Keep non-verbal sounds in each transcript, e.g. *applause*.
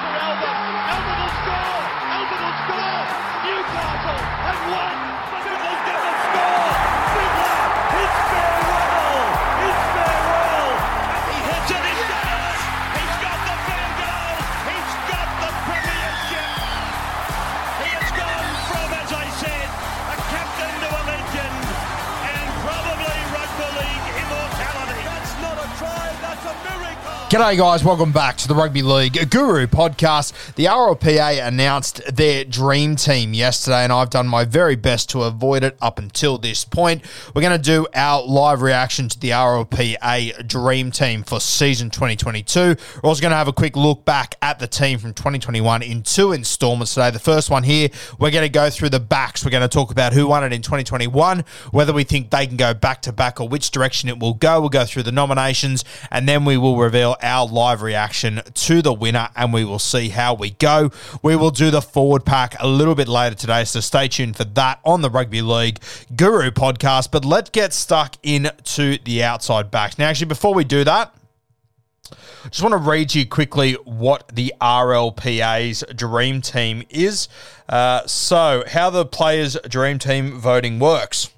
For Albert. Albert will score. Albert will score. Newcastle have won. G'day, guys. Welcome back to the Rugby League Guru podcast. The RLPA announced their dream team yesterday, and I've done my very best to avoid it up until this point. We're going to do our live reaction to the RLPA dream team for season 2022. We're also going to have a quick look back at the team from 2021 in two installments today. The first one here, we're going to go through the backs. We're going to talk about who won it in 2021, whether we think they can go back to back or which direction it will go. We'll go through the nominations, and then we will reveal our live reaction to the winner and we will see how we go. We will do the forward pack a little bit later today, so stay tuned for that on the Rugby League Guru podcast. But let's get stuck into the outside backs. Now, actually, before we do that, just want to read you quickly what the RLPA's dream team is. Uh, so, how the players' dream team voting works.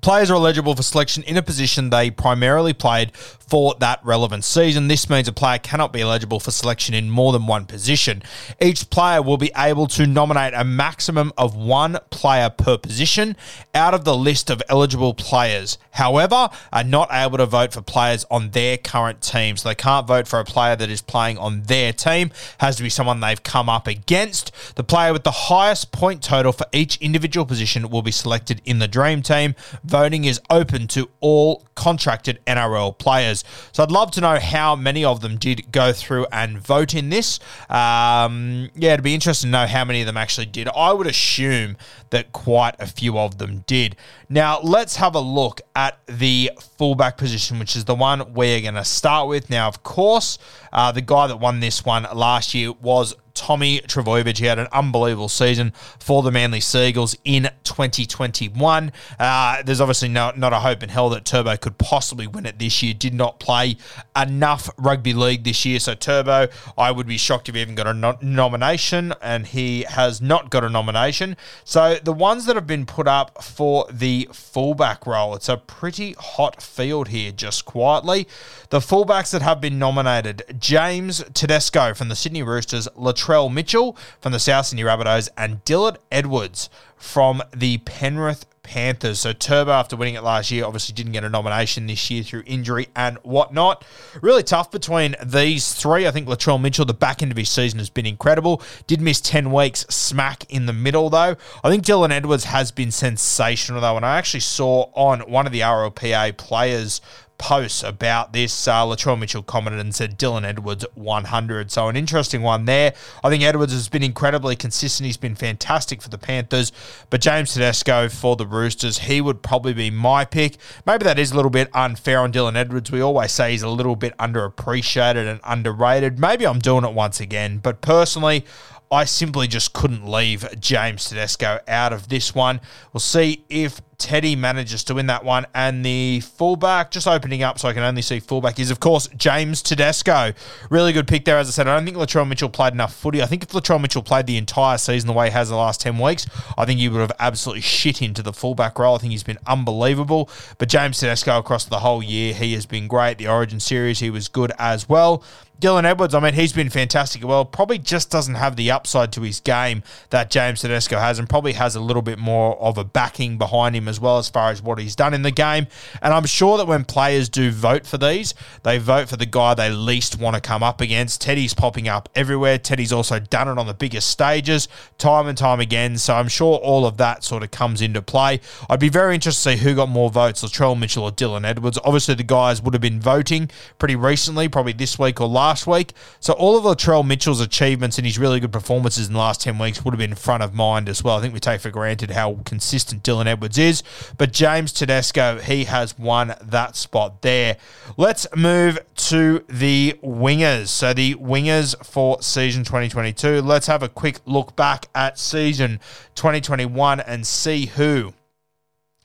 Players are eligible for selection in a position they primarily played for that relevant season. This means a player cannot be eligible for selection in more than one position. Each player will be able to nominate a maximum of one player per position out of the list of eligible players. However, are not able to vote for players on their current team. So they can't vote for a player that is playing on their team. Has to be someone they've come up against. The player with the highest point total for each individual position will be selected in the dream team voting is open to all contracted NRL players. So I'd love to know how many of them did go through and vote in this. Um, yeah, it'd be interesting to know how many of them actually did. I would assume that quite a few of them did. Now, let's have a look at the fullback position, which is the one we're going to start with. Now, of course, uh, the guy that won this one last year was Tommy Trbojevic. He had an unbelievable season for the Manly Sea Eagles in 2021. Uh, there's obviously no, not a hope in hell that Turbo could possibly win it this year. Did not play enough rugby league this year. So, Turbo, I would be shocked if he even got a no- nomination, and he has not got a nomination. So, the ones that have been put up for the fullback role, it's a pretty hot field here, just quietly. The fullbacks that have been nominated James Tedesco from the Sydney Roosters, Latrell Mitchell from the South Sydney Rabbitohs, and Dylan Edwards from the Penrith Panthers. So Turbo, after winning it last year, obviously didn't get a nomination this year through injury and whatnot. Really tough between these three. I think Latrell Mitchell, the back end of his season has been incredible. Did miss 10 weeks smack in the middle, though. I think Dylan Edwards has been sensational, though, and I actually saw on one of the RLPA players posts about this. Uh, Latrell Mitchell commented and said Dylan Edwards 100. So an interesting one there. I think Edwards has been incredibly consistent. He's been fantastic for the Panthers. But James Tedesco for the Roosters, he would probably be my pick. Maybe that is a little bit unfair on Dylan Edwards. We always say he's a little bit underappreciated and underrated. Maybe I'm doing it once again. But personally, I simply just couldn't leave James Tedesco out of this one. We'll see if Teddy manages to win that one. And the fullback, just opening up so I can only see fullback, is of course James Tedesco. Really good pick there. As I said, I don't think Latrell Mitchell played enough footy. I think if Latrell Mitchell played the entire season the way he has the last 10 weeks, I think he would have absolutely shit into the fullback role. I think he's been unbelievable. But James Tedesco across the whole year, he has been great. The Origin series, he was good as well. Dylan Edwards, I mean, he's been fantastic. As well, probably just doesn't have the upside to his game that James Tedesco has, and probably has a little bit more of a backing behind him as as well as far as what he's done in the game. And I'm sure that when players do vote for these, they vote for the guy they least want to come up against. Teddy's popping up everywhere. Teddy's also done it on the biggest stages time and time again. So I'm sure all of that sort of comes into play. I'd be very interested to see who got more votes, Latrell Mitchell or Dylan Edwards. Obviously, the guys would have been voting pretty recently, probably this week or last week. So all of Latrell Mitchell's achievements and his really good performances in the last 10 weeks would have been front of mind as well. I think we take for granted how consistent Dylan Edwards is. But James Tedesco, he has won that spot there. Let's move to the wingers. So the wingers for season 2022. Let's have a quick look back at season 2021 and see who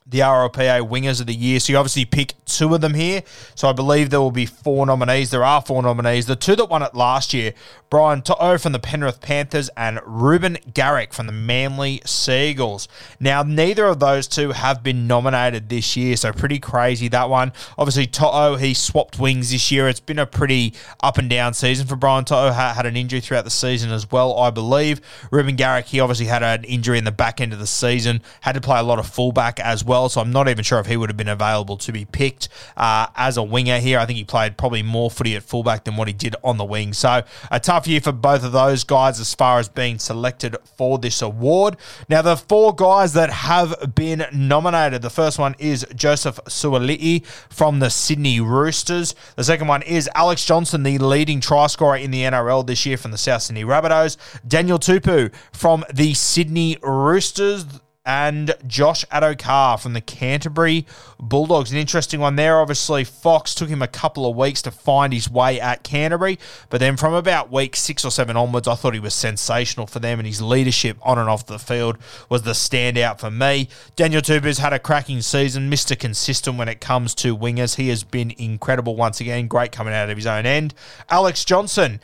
the RLPA Wingers of the Year. So you obviously pick two of them here. So I believe there will be four nominees. There are four nominees. The two that won it last year, Brian To'o from the Penrith Panthers and Reuben Garrick from the Manly Sea Eagles. Now, neither of those two have been nominated this year, so pretty crazy that one. Obviously, To'o, he swapped wings this year. It's been a pretty up and down season for Brian To'o. Had an injury throughout the season as well, I believe. Reuben Garrick, he obviously had an injury in the back end of the season, had to play a lot of fullback as well, so I'm not even sure if he would have been available to be picked uh, as a winger here. I think he played probably more footy at fullback than what he did on the wing. So a tough year for both of those guys as far as being selected for this award. Now, the four guys that have been nominated the first one is Joseph Suaalii from the Sydney Roosters. The second one is Alex Johnson, the leading try scorer in the NRL this year from the South Sydney Rabbitohs. Daniel Tupou from the Sydney Roosters and Josh Addo-Carr from the Canterbury Bulldogs. An interesting one there. Obviously, Fox took him a couple of weeks to find his way at Canterbury, but then from about week six or seven onwards, I thought he was sensational for them, and his leadership on and off the field was the standout for me. Daniel Tupou's had a cracking season, Mr. Consistent when it comes to wingers. He has been incredible once again, great coming out of his own end. Alex Johnson.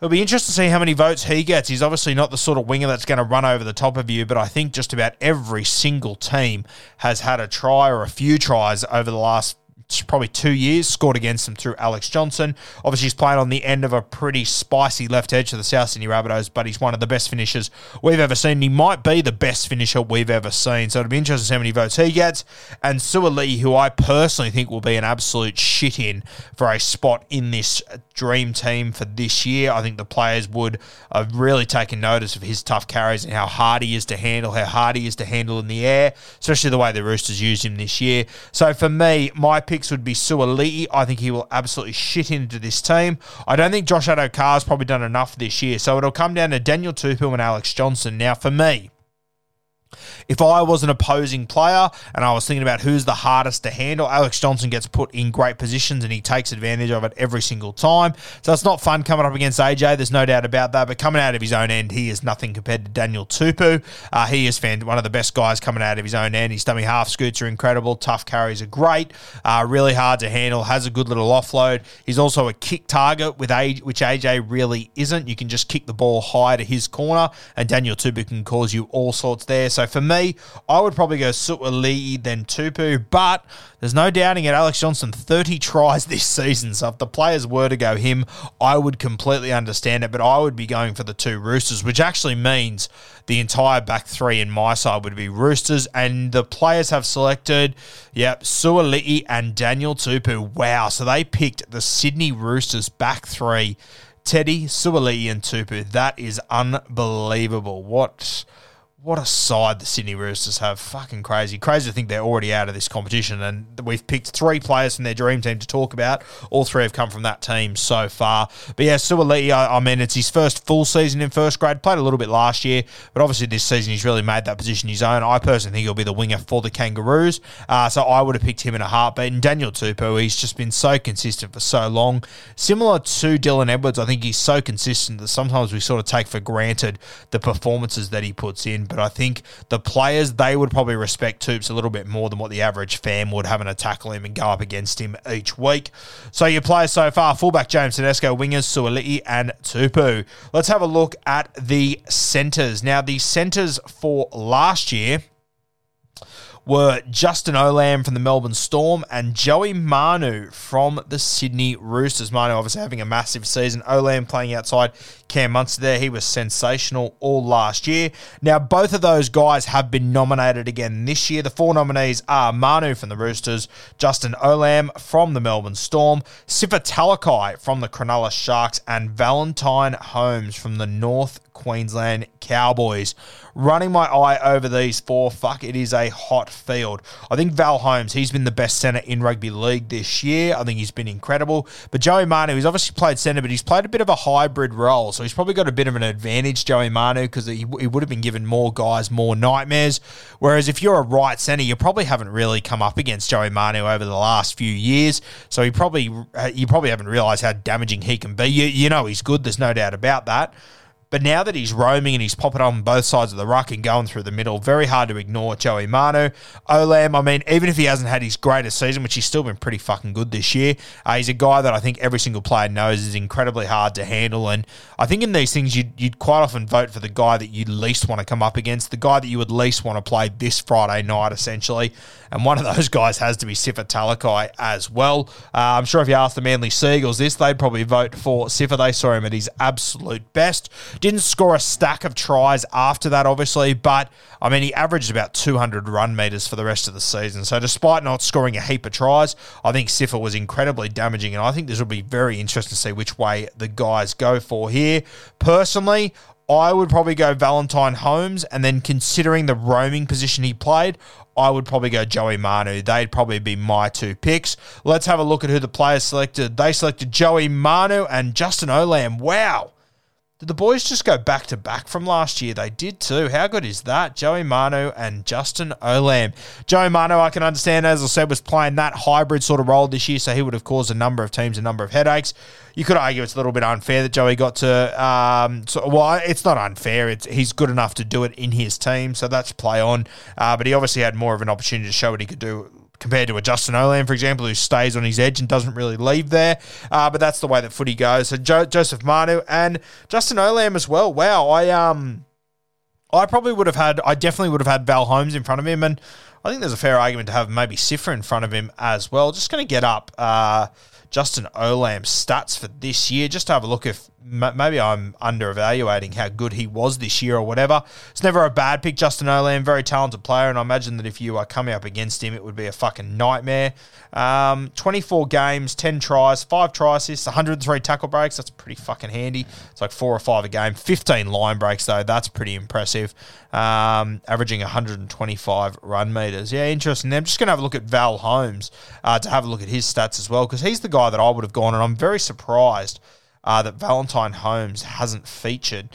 It'll be interesting to see how many votes he gets. He's obviously not the sort of winger that's going to run over the top of you, but I think just about every single team has had a try or a few tries over the last probably two years, scored against them through Alex Johnson. Obviously, he's playing on the end of a pretty spicy left edge of the South Sydney Rabbitohs, but he's one of the best finishers we've ever seen. He might be the best finisher we've ever seen. So it'll be interesting to see how many votes he gets. And Suaalii, who I personally think will be an absolute shit in for a spot in this dream team for this year. I think the players would have really taken notice of his tough carries and how hard he is to handle, how hard he is to handle in the air, especially the way the Roosters used him this year. So for me, my picks would be Suaalii. I think he will absolutely shit into this team. I don't think Josh Addo-Carr's probably done enough this year. So it'll come down to Daniel Tupou and Alex Johnson. Now, for me, if I was an opposing player and I was thinking about who's the hardest to handle, Alex Johnson gets put in great positions and he takes advantage of it every single time. So it's not fun coming up against AJ. There's no doubt about that. But coming out of his own end, he is nothing compared to Daniel Tupou. Uh, he is one of the best guys coming out of his own end. His dummy half scoots are incredible. Tough carries are great. Uh, really hard to handle. Has a good little offload. He's also a kick target with AJ, which AJ really isn't. You can just kick the ball high to his corner, and Daniel Tupou can cause you all sorts there. So for me, I would probably go Suaalii then Tupou. but there's no doubting it. Alex Johnson, 30 *laughs* tries this season. So if the players were to go him, I would completely understand it, but I would be going for the two Roosters, which actually means the entire back three in my side would be Roosters. And the players have selected, yep, Suaalii and Daniel Tupou. Wow. So they picked the Sydney Roosters back three. Teddy, Suaalii, and Tupou. That is unbelievable. What what a side the Sydney Roosters have. Fucking crazy. Crazy to think they're already out of this competition. And we've picked three players from their dream team to talk about. All three have come from that team so far. But yeah, Suaalii, I, I mean, it's his first full season in first grade. Played a little bit last year, but obviously this season he's really made that position his own. I personally think he'll be the winger for the Kangaroos. Uh, so I would have picked him in a heartbeat. And Daniel Tupou, he's just been so consistent for so long. Similar to Dylan Edwards, I think he's so consistent that sometimes we sort of take for granted the performances that he puts in but I think the players, they would probably respect Toops a little bit more than what the average fan would having to tackle him and go up against him each week. So your players so far, fullback James Tedesco, wingers Suaalii and Tupou. Let's have a look at the centres. Now, the centres for last year were Justin Olam from the Melbourne Storm and Joey Manu from the Sydney Roosters. Manu obviously having a massive season. Olam playing outside Cam Munster there. He was sensational all last year. Now, both of those guys have been nominated again this year. The four nominees are Manu from the Roosters, Justin Olam from the Melbourne Storm, Sifa Talakai from the Cronulla Sharks, and Valentine Holmes from the North Queensland Cowboys. Running my eye over these four, fuck, it is a hot field. I think Val Holmes, he's been the best centre in rugby league this year. I think he's been incredible. But Joey Manu, he's obviously played centre, but he's played a bit of a hybrid role. So he's probably got a bit of an advantage, Joey Manu, because he, he would have been given more guys more nightmares. Whereas if you're a right centre, you probably haven't really come up against Joey Manu over the last few years. So he probably uh, you probably haven't realised how damaging he can be. You, you know he's good, there's no doubt about that. But now that he's roaming and he's popping on both sides of the ruck and going through the middle, very hard to ignore Joey Manu. Olam, I mean, even if he hasn't had his greatest season, which he's still been pretty fucking good this year, uh, he's a guy that I think every single player knows is incredibly hard to handle. And I think in these things, you'd, you'd quite often vote for the guy that you least want to come up against, the guy that you would least want to play this Friday night, essentially. And one of *laughs* those guys has to be Sifa Talakai as well. Uh, I'm sure if you asked the Manly Sea Eagles this, they'd probably vote for Sifa. They saw him at his absolute best. Didn't score a stack of tries after that, obviously, but I mean, he averaged about 200 run meters for the rest of the season. So, despite not scoring a heap of tries, I think Sifa was incredibly damaging, and I think this will be very interesting to see which way the guys go for here. Personally, I would probably go Valentine Holmes, and then considering the roaming position he played, I would probably go Joey Manu. They'd probably be my two picks. Let's have a look at who the players selected. They selected Joey Manu and Justin Olam. Wow. Did the boys just go back to back from last year? They did too. How good is that? Joey Manu and Justin Olam. Joey Manu, I can understand, as I said, was playing that hybrid sort of role this year, so he would have caused a number of teams a number of headaches. You could argue it's a little bit unfair that Joey got to. Um, so, well, it's not unfair. It's he's good enough to do it in his team, so that's play on. Uh, but he obviously had more of an opportunity to show what he could do compared to a Justin Olam, for example, who stays on his edge and doesn't really leave there. Uh, but that's the way that footy goes. So jo- Joseph Manu and Justin Olam as well. Wow, I um, I probably would have had, I definitely would have had Val Holmes in front of him, and I think there's a fair argument to have maybe Sifa in front of him as well. Just going to get up. Uh, Justin Olam's stats for this year, just to have a look if maybe I'm under evaluating how good he was this year or whatever. It's never a bad pick, Justin Olam, very talented player, and I imagine that if you are coming up against him, it would be a fucking nightmare. Um, 24 games, 10 tries, 5 try assists, 103 tackle breaks. That's pretty fucking handy. It's like 4 or 5 a game. 15 line breaks, though. That's pretty impressive. Um, averaging 125 run meters. Yeah, interesting. I'm just going to have a look at Val Holmes uh, to have a look at his stats as well, because he's the guy that I would have gone, and I'm very surprised uh, that Valentine Holmes hasn't featured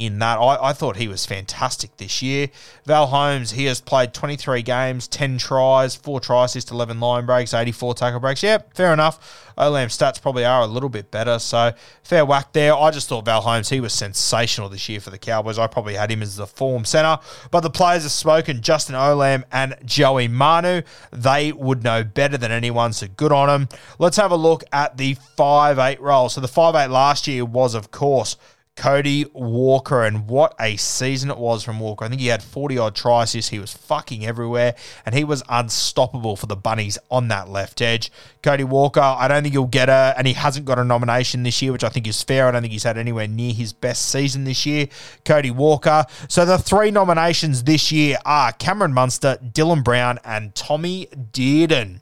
in that. I, I, thought he was fantastic this year. Val Holmes, he has played 23 games, 10 tries, 4 try assists, 11 line breaks, 84 tackle breaks. Yep, fair enough. Olam's stats probably are a little bit better, so fair whack there. I just thought Val Holmes, he was sensational this year for the Cowboys. I probably had him as the form centre. But the players have spoken, Justin Olam and Joey Manu. They would know better than anyone, so good on them. Let's have a look at the 5-8 role. So the 5-8 last year was, of course, Cody Walker, and what a season it was from Walker. I think he had 40 odd tries. this. He was fucking everywhere, and he was unstoppable for the Bunnies on that left edge. Cody Walker, I don't think he'll get a, and he hasn't got a nomination this year, which I think is fair. I don't think he's had anywhere near his best season this year. Cody Walker. So the three nominations this year are Cameron Munster, Dylan Brown, and Tommy Dearden.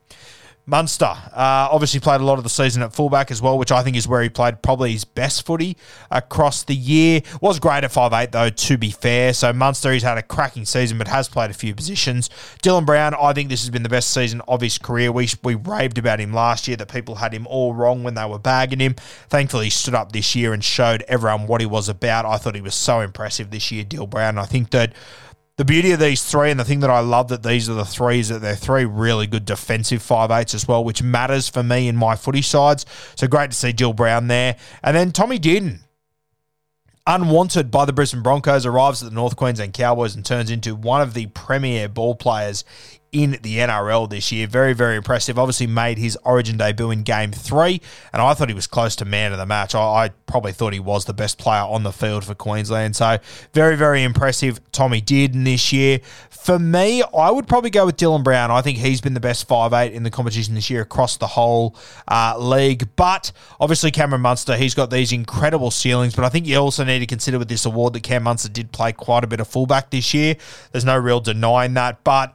Munster uh, obviously played a lot of the season at fullback as well, which I think is where he played probably his best footy across the year. Was great at five eight though, to be fair. So Munster, he's had a cracking season, but has played a few positions. Dylan Brown, I think this has been the best season of his career. We, we raved about him last year that people had him all wrong when they were bagging him. Thankfully, he stood up this year and showed everyone what he was about. I thought he was so impressive this year, Dylan Brown. I think that the beauty of these three, and the thing that I love that these are the three, is that they're three really good defensive five eights as well, which matters for me in my footy sides. So great to see Dill Brown there. And then Tommy Dearden, unwanted by the Brisbane Broncos, arrives at the North Queensland Cowboys and turns into one of the premier ball players in the NRL this year. Very, very impressive. Obviously, made his origin debut in game three, and I thought he was close to man of the match. I, I probably thought he was the best player on the field for Queensland. So, very, very impressive. Tommy did this year. For me, I would probably go with Dylan Brown. I think he's been the best five eight in the competition this year across the whole uh, league. But obviously, Cameron Munster, he's got these incredible ceilings. But I think you also need to consider with this award that Cam Munster did play quite a bit of fullback this year. There's no real denying that. But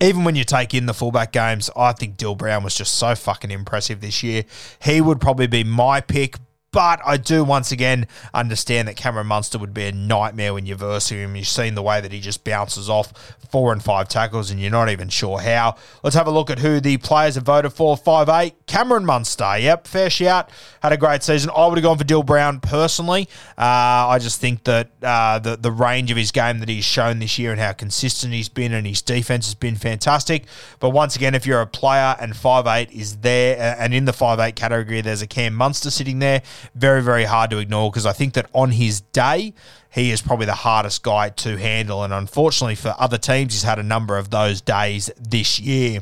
even when you take in the fullback games, I think Dill Brown was just so fucking impressive this year. He would probably be my pick, but I do once again understand that Cameron Munster would be a nightmare when you're verse him. You've seen the way that he just bounces off four and five tackles, and you're not even sure how. Let's have a look at who the players have voted for. Five eight, Cameron Munster. Yep, fair shout. Had a great season. I would have gone for Dill Brown personally. Uh, I just think that uh, the the range of his game that he's shown this year and how consistent he's been, and his defense has been fantastic. But once again, if you're a player and five eight is there, and in the five eight category, there's a Cam Munster sitting there very, very hard to ignore because I think that on his day, he is probably the hardest guy to handle. And unfortunately for other teams, he's had a number of those days this year.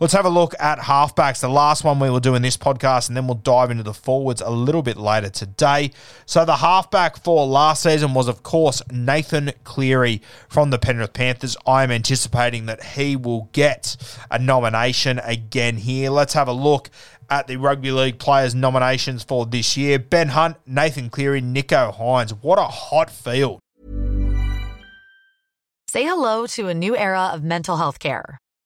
Let's have a look at halfbacks, the last one we will do in this podcast, and then we'll dive into the forwards a little bit later today. So, the halfback for last season was, of course, Nathan Cleary from the Penrith Panthers. I'm anticipating that he will get a nomination again here. Let's have a look at the Rugby League Players nominations for this year. Ben Hunt, Nathan Cleary, Nicho Hynes. What a hot field. Say hello to a new era of mental health care.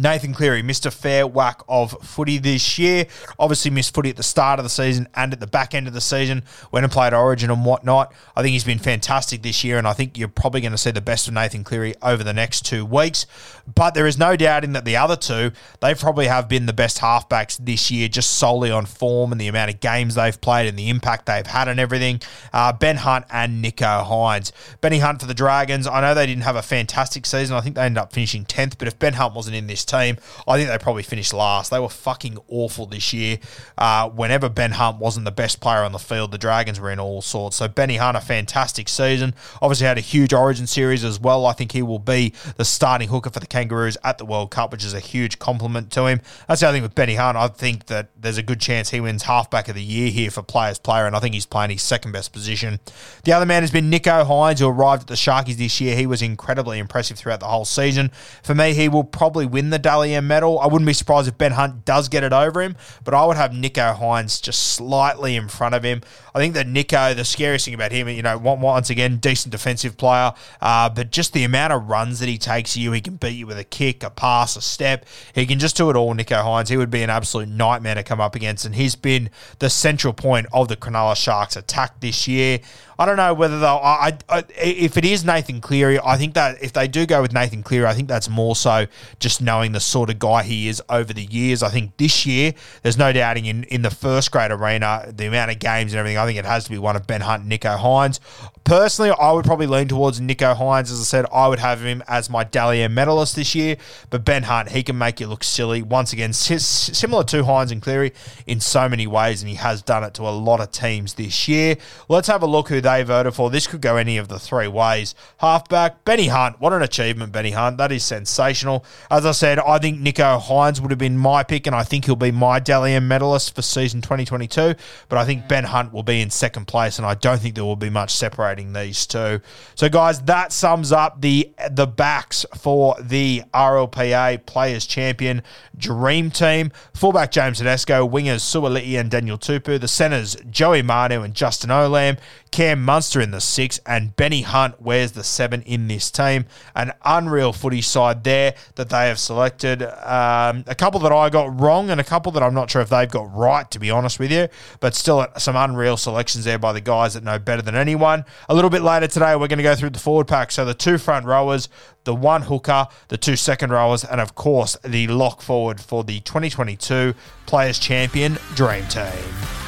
Nathan Cleary missed a fair whack of footy this year. Obviously, missed footy at the start of the season and at the back end of the season when he played Origin and whatnot. I think he's been fantastic this year, and I think you're probably going to see the best of Nathan Cleary over the next two weeks. But there is no doubting that the other two, they probably have been the best halfbacks this year, just solely on form and the amount of games they've played and the impact they've had and everything. Uh, ben Hunt and Nicho Hynes. Benny Hunt for the Dragons. I know they didn't have a fantastic season. I think they ended up finishing 10th, but if Ben Hunt wasn't in this team, I think they probably finished last. They were fucking awful this year. Uh, whenever Ben Hunt wasn't the best player on the field, the Dragons were in all sorts. So Benny Hunt, a fantastic season. Obviously had a huge Origin series as well. I think he will be the starting hooker for the Kangaroos at the World Cup, which is a huge compliment to him. That's the other thing with Benny Hunt. I think that there's a good chance he wins halfback of the year here for players player, and I think he's playing his second best position. The other man has been Nicho Hynes, who arrived at the Sharkies this year. He was incredibly impressive throughout the whole season. For me, he will probably win the Dally M medal. I wouldn't be surprised if Ben Hunt does get it over him, but I would have Nicho Hynes just slightly in front of him. I think that Nicho, the scariest thing about him, you know, once again, decent defensive player, uh, but just the amount of runs that he takes you, he can beat you with a kick, a pass, a step. He can just do it all, Nicho Hynes. He would be an absolute nightmare to come up against, and he's been the central point of the Cronulla Sharks attack this year. I don't know whether they'll. I, I, if it is Nathan Cleary, I think that if they do go with Nathan Cleary, I think that's more so just knowing the sort of guy he is over the years. I think this year, there's no doubting in, in the first grade arena, the amount of games and everything, I think it has to be one of Ben Hunt and Nicho Hynes. Personally, I would probably lean towards Nicho Hynes. As I said, I would have him as my Dally M medalist this year. But Ben Hunt, he can make you look silly. Once again, similar to Hynes and Cleary in so many ways, and he has done it to a lot of teams this year. Let's have a look who they voted for. This could go any of the three ways. Halfback, Benny Hunt. What an achievement, Benny Hunt. That is sensational. As I said, I think Nicho Hynes would have been my pick, and I think he'll be my Dally M medalist for season 2022. But I think Ben Hunt will be in second place, and I don't think there will be much separation celebrating these two. So, guys, that sums up the the backs for the RLPA Players Champion Dream Team. Fullback James Tedesco, wingers Suaalii and Daniel Tupou, the centres Joey Manu and Justin Olam, Cam Munster in the six, and Benny Hunt wears the seven in this team. An unreal footy side there that they have selected. Um, a couple that I got wrong and a couple that I'm not sure if they've got right, to be honest with you, but still some unreal selections there by the guys that know better than anyone. A little bit later today, we're going to go through the forward pack. So the two front rowers, the one hooker, the two second rowers, and of course the lock forward for the 2022 Players Champion Dream Team.